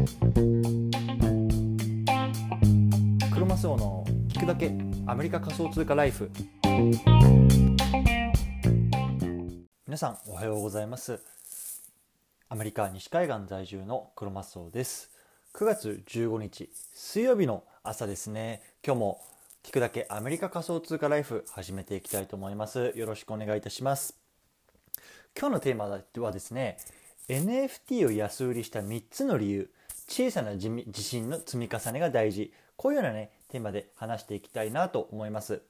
クロマスオの聞くだけアメリカ仮想通貨ライフ。皆さんおはようございます。アメリカ西海岸在住のクロマスオです。9月15日水曜日の朝ですね。今日も聞くだけアメリカ仮想通貨ライフ始めていきたいと思います。よろしくお願いいたします。今日のテーマはですね NFT を安売りした3つの理由。小さな自信の積み重ねが大事こういうようなねテーマで話していきたいなと思います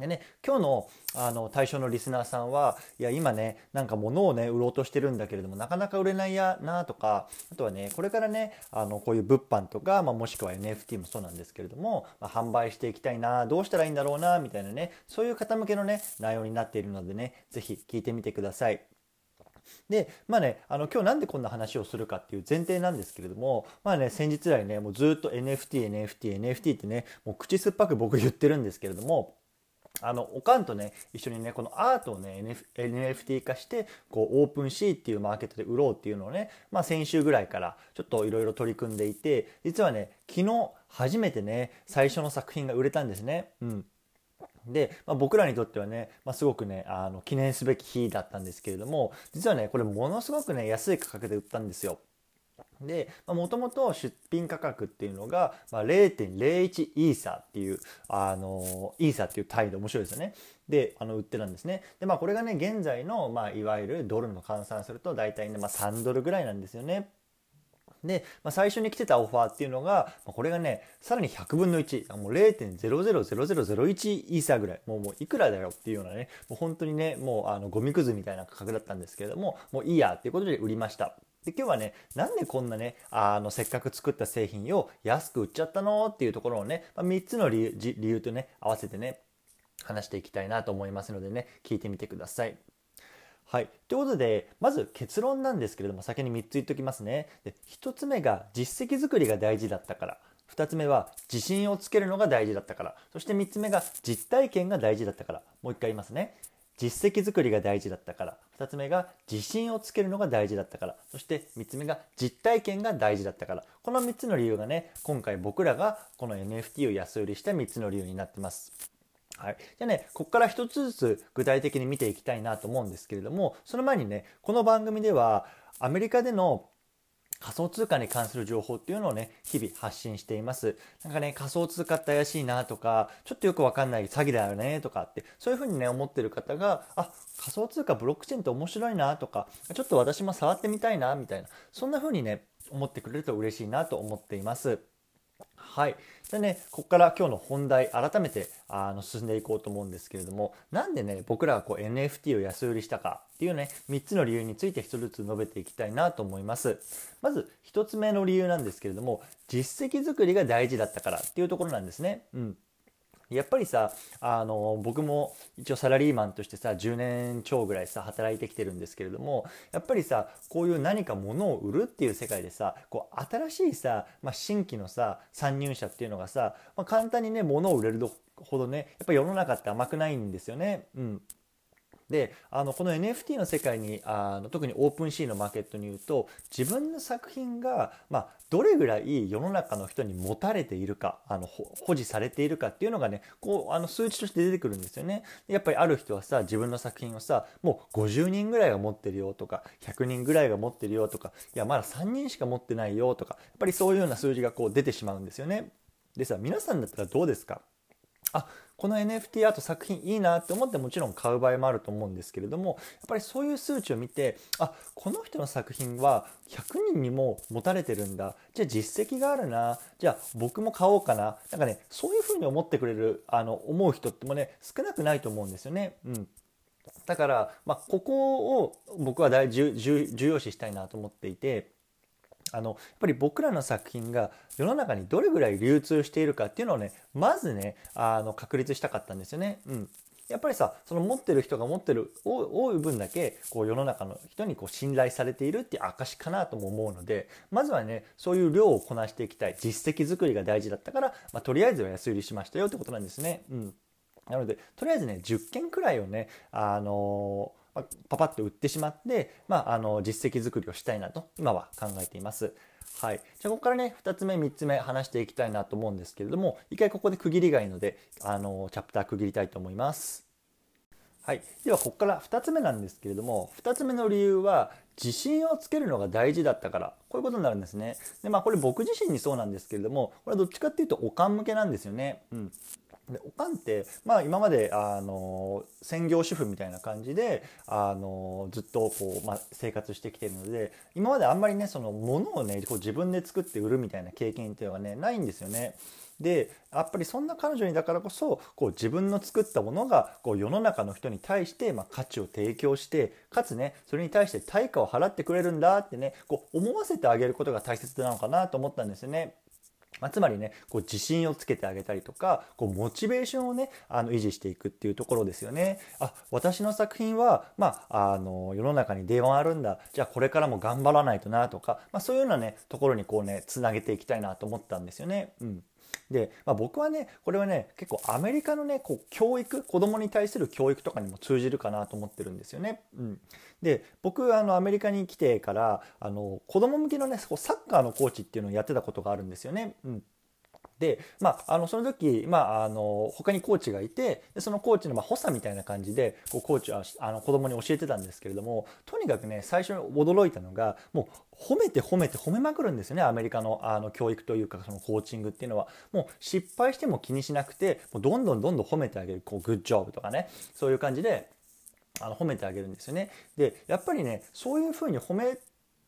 でね、今日のあの対象のリスナーさんはいや今ねなんか物をね売ろうとしてるんだけれどもなかなか売れないやなとかあとはねこれからねあのこういう物販とか、まあ、もしくは NFT もそうなんですけれども、まあ、販売していきたいなどうしたらいいんだろうなみたいなねそういう方向けのね内容になっているのでね是非聞いてみてください。でまあねあの今日なんでこんな話をするかっていう前提なんですけれどもまあね先日来ねもうずっと NFTNFTNFT NFT ってねもう口酸っぱく僕言ってるんですけれどもあのおかんとね一緒にねこのアートをね NFT 化してこうオープンシーっていうマーケットで売ろうっていうのをね、まあ、先週ぐらいからちょっといろいろ取り組んでいて実はね昨日初めてね最初の作品が売れたんですね。うんで、まあ、僕らにとってはね、まあ、すごくねあの記念すべき日だったんですけれども実はねこれものすごくね安い価格で売ったんですよ。でもともと出品価格っていうのが、ま、0.01イーサっていうあのイーサっていう単位で面白いですよね。であの売ってたんですね。でまあこれがね現在の、まあ、いわゆるドルの換算すると大体ね、まあ、3ドルぐらいなんですよね。で、まあ、最初に来てたオファーっていうのがま、これがね、さらに100分の1、もう0.000001イーサーぐらい、もうもういくらだよっていうようなね、もう本当にね、もうあのゴミくずみたいな価格だったんですけれども、もういいやっていうことで売りました。で今日はねなんでこんなねあのせっかく作った製品を安く売っちゃったのっていうところをね、まあ、3つの理由理由とね合わせてね話していきたいなと思いますのでね聞いてみてください。はい。ということで、まず結論なんですけれども、先に3つ言っておきますね。で1つ目が実績作りが大事だったから。2つ目は自信をつけるのが大事だったから。そして3つ目が実体験が大事だったから。もう一回言いますね。実績作りが大事だったから。2つ目が自信をつけるのが大事だったから。そして3つ目が実体験が大事だったから。この3つの理由がね、今回僕らがこの NFT を安売りした3つの理由になってます。はい、じゃあねここから一つずつ具体的に見ていきたいなと思うんですけれどもその前にねこの番組ではアメリカでの仮想通貨に関する情報っていうのをね、日々発信しています。なんかね、仮想通貨って怪しいなとか、ちょっとよくわかんない詐欺だよねとかって、そういうふうにね、思ってる方が、あ、仮想通貨ブロックチェーンって面白いなとか、ちょっと私も触ってみたいなみたいな、そんなふうにね、思ってくれると嬉しいなと思っています。はい。じゃね、ここから今日の本題、改めてあの進んでいこうと思うんですけれども、なんでね、僕らがこう NFT を安売りしたかっていうね、3つの理由について1つずつ述べていきたいなと思います。まず1つ目の理由なんですけれども、実績作りが大事だったからっていうところなんですね。うん。やっぱりさあの僕も一応サラリーマンとしてさ10年超ぐらいさ働いてきてるんですけれどもやっぱりさこういう何か物を売るっていう世界でさこう新しいさ、まあ、新規のさ参入者っていうのがさ、まあ、簡単にね物を売れるほどねやっぱ世の中って甘くないんですよね。うんであのこの NFT の世界にあの特にオープンシーのマーケットに言うと自分の作品が、まあ、どれぐらい世の中の人に持たれているかあの保持されているかっていうのがねこうあの数値として出てくるんですよね。やっぱりある人はさ自分の作品をさもう50人ぐらいが持ってるよとか100人ぐらいが持ってるよとかいやまだ3人しか持ってないよとかやっぱりそういうような数字がこう出てしまうんですよね。でさ皆さんだったらどうですか？あこの NFT アート作品いいなって思ってもちろん買う場合もあると思うんですけれどもやっぱりそういう数値を見てあこの人の作品は100人にも持たれてるんだ。じゃあ実績があるな。じゃあ僕も買おうかな。なんかねそういうふうに思ってくれるあの思う人ってもね少なくないと思うんですよね。うん。だから、まあ、ここを僕は大重要視したいなと思っていてあのやっぱり僕らの作品が世の中にどれぐらい流通しているかっていうのをねまずねあの確立したかったんですよね。うんやっぱりさその持ってる人が持ってる多い分だけこう世の中の人にこう信頼されているっていう証かなとも思うのでまずはねそういう量をこなしていきたい実績作りが大事だったから、まあ、とりあえずは安売りしましたよってことなんですね。うん、なのでとりあえずね10件くらいをねあのーまあ、パパッと売ってしまって、まあ、あの実績作りをしたいなと今は考えています。はい、じゃあここからね2つ目3つ目話していきたいなと思うんですけれども一回ここで区切りがいいのであのチャプター区切りたいと思います。はい、ではここから2つ目なんですけれども2つ目の理由は自信をつけるのが大事だったからこういうことになるんですね。でまあこれ僕自身にそうなんですけれどもこれはどっちかっていうとおかん向けなんですよね、うん、でおかんって、まあ、今まであの専業主婦みたいな感じであのずっとこう、まあ、生活してきてるので今まであんまりねその物をねこう自分で作って売るみたいな経験っていうのはねないんですよね。でやっぱりそんな彼女にだからこそこう自分の作ったものがこう世の中の人に対して、まあ、価値を提供してかつねそれに対して対価を払ってくれるんだってねこう思わせてあげることが大切なのかなと思ったんですよね。まあ、つまりねこう自信をつけてあげたりとかこうモチベーションをねあの維持していくっていうところですよね。あ私の作品は、まあ、あの世の中に電話あるんだじゃあこれからも頑張らないとなとか、まあ、そういうようなねところにこうねつなげていきたいなと思ったんですよね。うんで、まあ、僕はねこれはね結構アメリカのねこう教育子供に対する教育とかにも通じるかなと思ってるんですよね。うん、で僕あのアメリカに来てからあの子供向けのねサッカーのコーチっていうのをやってたことがあるんですよね。うんで、まあ、あのその時、まあ、あの他にコーチがいてでそのコーチのまあ補佐みたいな感じでこうコーチはあの子供に教えてたんですけれどもとにかくね最初に驚いたのがもう褒めて褒めて褒めまくるんですよねアメリカのあの教育というかそのコーチングっていうのはもう失敗しても気にしなくてもうどんどんどんどん褒めてあげるこうグッジョブとかねそういう感じであの褒めてあげるんですよね。でやっぱりねそういうふうに褒め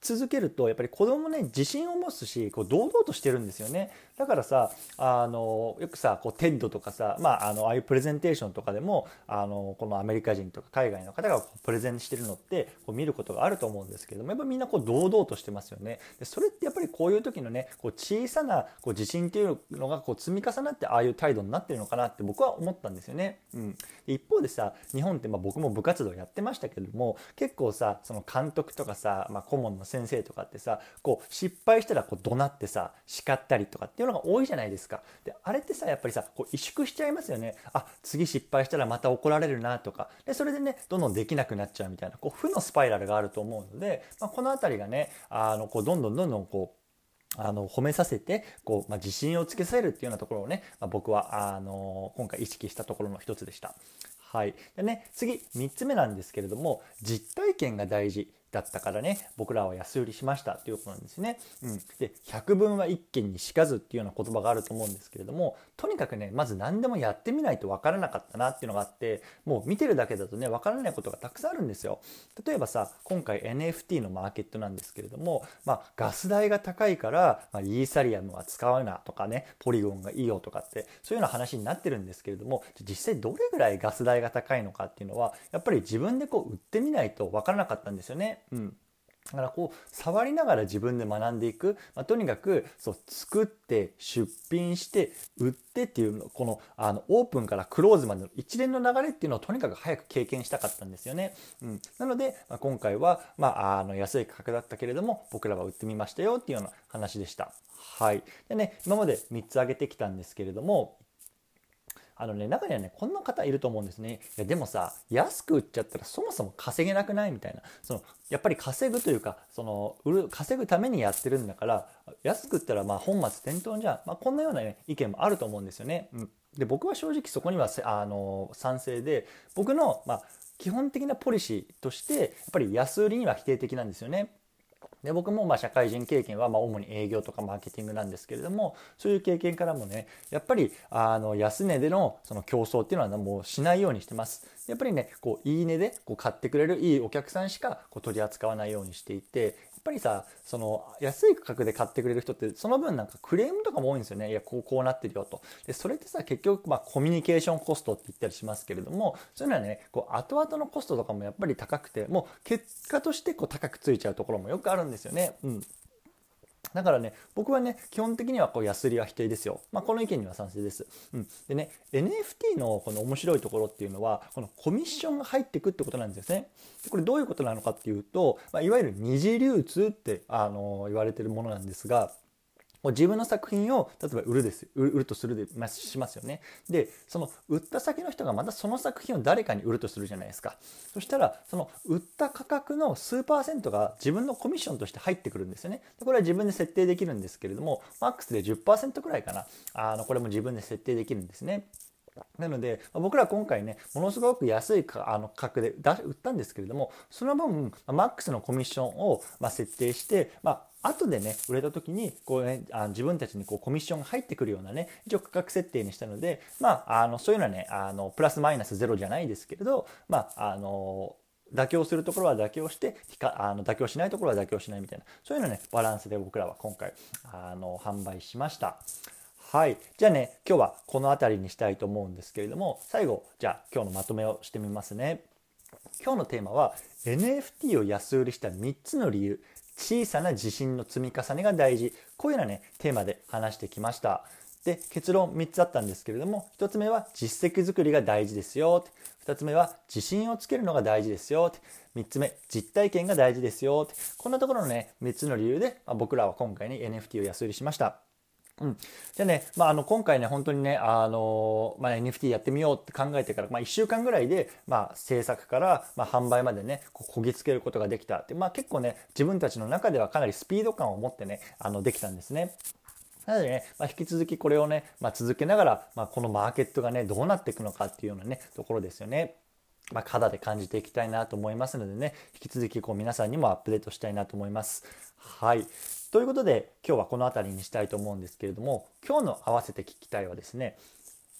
続けるとやっぱり子供ね自信を持つしこう堂々としてるんですよね。だからさあのよくさこう TED とかさ、まあ、あのああいうプレゼンテーションとかでもあのこのアメリカ人とか海外の方がこうプレゼンしてるのってこう見ることがあると思うんですけどもやっぱみんなこう堂々としてますよね。でそれってやっぱりこういう時のねこう小さなこう自信っていうのがこう積み重なってああいう態度になってるのかなって僕は思ったんですよね、うん、一方でさ日本ってまあ僕も部活動やってましたけれども結構さその監督とかさ、まあ、顧問の先生とかってさこう失敗したらこう怒鳴ってさ叱ったりとかっていうのが多いじゃないですか。であれってさやっぱりさこう萎縮しちゃいますよね。あ次失敗したらまた怒られるなとかでそれでねどんどんできなくなっちゃうみたいなこう負のスパイラルがあると思うので、まあ、この辺りがねあのこうどんどんどんどんこうあの褒めさせてこう、まあ、自信をつけさせるっていうようなところをね、まあ、僕はあの今回意識したところの一つでした。はい、でね次3つ目なんですけれども実体験が大事だったからね僕らは安売りしましたっていうことなんですね。うん、で百聞は一見にしかずっていうような言葉があると思うんですけれどもとにかくねまず何でもやってみないと分からなかったなっていうのがあってもう見てるだけだとね分からないことがたくさんあるんですよ。例えばさ今回 NFT のマーケットなんですけれども、まあ、ガス代が高いから、まあ、イーサリアムは使うなとかねポリゴンがいいよとかってそういうような話になってるんですけれども実際どれぐらいガス代が高いのかっていうのはやっぱり自分でこう売ってみないと分からなかったんですよね。うんだからこう触りながら自分で学んでいく、まあ、とにかくそう作って出品して売ってっていうこのあのオープンからクローズまでの一連の流れっていうのをとにかく早く経験したかったんですよね。うん、なので、まあ、今回は、まあ、あの安い価格だったけれども僕らは売ってみましたよっていうような話でした。はい、でね今まで3つ挙げてきたんですけれどもあのね中にはねこんな方いると思うんですねいやでもさ安く売っちゃったらそもそも稼げなくないみたいなそのやっぱり稼ぐというかその売る稼ぐためにやってるんだから安く売ったらまあ本末転倒じゃん、まあ、こんなような、ね、意見もあると思うんですよね。うん、で僕は正直そこにはあの賛成で僕の、まあ、基本的なポリシーとしてやっぱり安売りには否定的なんですよね。で僕もまあ社会人経験はま主に営業とかマーケティングなんですけれどもそういう経験からもねやっぱりあの安値でのその競争っていうのはもうしないようにしてます。やっぱりねこういい値でこう買ってくれるいいお客さんしかこう取り扱わないようにしていてぱりさその安い価格で買ってくれる人ってその分なんかクレームとかも多いんですよね。いやこうこうなってるよと。でそれってさ結局まあコミュニケーションコストって言ったりしますけれどもそういうのはねこう後々のコストとかもやっぱり高くてもう結果としてこう高くついちゃうところもよくあるんですよね。うん。だからね、僕はね、基本的にはこうヤスリは否定ですよ。まあ、この意見には賛成です。うん。でね、NFT のこの面白いところっていうのは、このコミッションが入ってくってことなんですね。でこれどういうことなのかっていうと、まあ、いわゆる二次流通って、あの言われてるものなんですが、もう自分の作品を例えば売るです売るとするでしますよね。でその売った先の人がまたその作品を誰かに売るとするじゃないですか。そしたらその売った価格の数パーセントが自分のコミッションとして入ってくるんですよね。でこれは自分で設定できるんですけれどもマックスで10%くらいかなあのこれも自分で設定できるんですね。なので僕ら今回ねものすごく安いあの価格で売ったんですけれどもその分マックスのコミッションをま設定して、まあ後でね売れた時にこう、ね、あ自分たちにこうコミッションが入ってくるようなね一応価格設定にしたのでまああのそういうのはねあのプラスマイナスゼロじゃないですけれどまああの妥協するところは妥協してあの妥協しないところは妥協しないみたいなそういうのねバランスで僕らは今回あの販売しました。はい。じゃあね、今日はこの辺りにしたいと思うんですけれども、最後、じゃあ今日のまとめをしてみますね。今日のテーマは NFT を安売りした3つの理由。小さな自信の積み重ねが大事。こういうようなね、テーマで話してきました。で、結論3つあったんですけれども、1つ目は実績作りが大事ですよ。2つ目は自信をつけるのが大事ですよ。3つ目、実体験が大事ですよ。こんなところのね、3つの理由で、まあ、僕らは今回ね、NFT を安売りしました。うん、じゃあね、まあ、あの今回ね本当にねあの、まあ、NFT やってみようって考えてから、まあ、1週間ぐらいで、まあ、制作から、まあ、販売までねここぎつけることができたって、まあ、結構ね自分たちの中ではかなりスピード感を持ってねあのできたんですね。なのでね、まあ、引き続きこれをね、まあ、続けながら、まあ、このマーケットがねどうなっていくのかっていうようなねところですよね。まあ、肌で感じていきたいなと思いますのでね引き続きこう皆さんにもアップデートしたいなと思います。はいということで今日はこの辺りにしたいと思うんですけれども今日の合わせて聞きたいはですね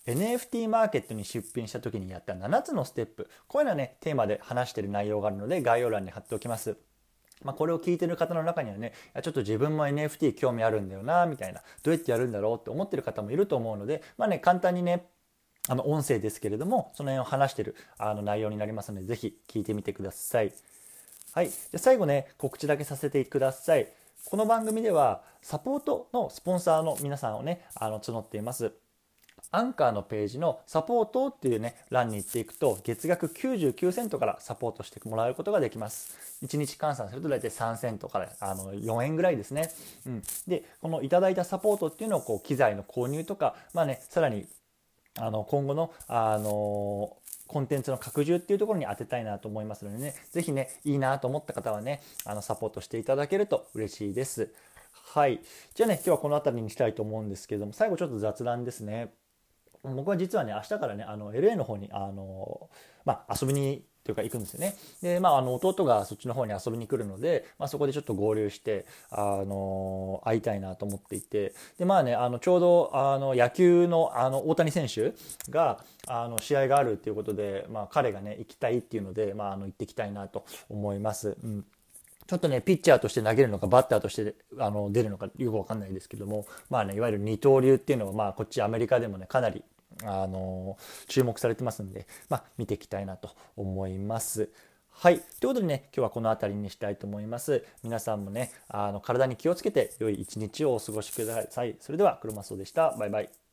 NFT マーケットに出品した時にやった7つのステップこういうのはねテーマで話している内容があるので概要欄に貼っておきます。まあ、これを聞いてる方の中にはねちょっと自分も NFT 興味あるんだよなみたいなどうやってやるんだろうって思ってる方もいると思うのでまあね簡単にねあの音声ですけれどもその辺を話してるあの内容になりますので是非聞いてみてください。はい、で最後ね告知だけさせてください。この番組ではサポートのスポンサーの皆さんをねあの募っています。アンカーのページのサポートっていうね欄に行っていくと月額99セントからサポートしてもらうことができます。1日換算すると大体3セントからあの4円ぐらいですね、うん、でこのいただいたサポートっていうのをこう機材の購入とかまあねさらにあの今後のあのコンテンツの拡充っていうところに当てたいなと思いますのでね、是非ね、いいなと思った方はね、あのサポートしていただけると嬉しいです。はい。じゃあね、今日はこの辺りにしたいと思うんですけども、最後ちょっと雑談ですね。僕は実はね、明日からね、あの、LA の方に、あの、まあ、遊びにというか行くんですよね。で、まあ、あの弟がそっちの方に遊びに来るので、まあ、そこでちょっと合流して、あの会いたいなと思っていて、で、まあね、あのちょうどあの野球のあの大谷選手があの試合があるっていうことで、まあ、彼がね行きたいっていうので、まあ、あの行ってきたいなと思います。うんちょっとね、ピッチャーとして投げるのか、バッターとしてあの出るのか、よくわかんないですけども、まあね、いわゆる二刀流っていうのは、まあ、こっちアメリカでもね、かなりあの注目されてますんで、まあ、見ていきたいなと思います。はい。ということでね、今日はこの辺りにしたいと思います。皆さんもね、あの体に気をつけて良い一日をお過ごしください。それでは、クロマスオでした。バイバイ。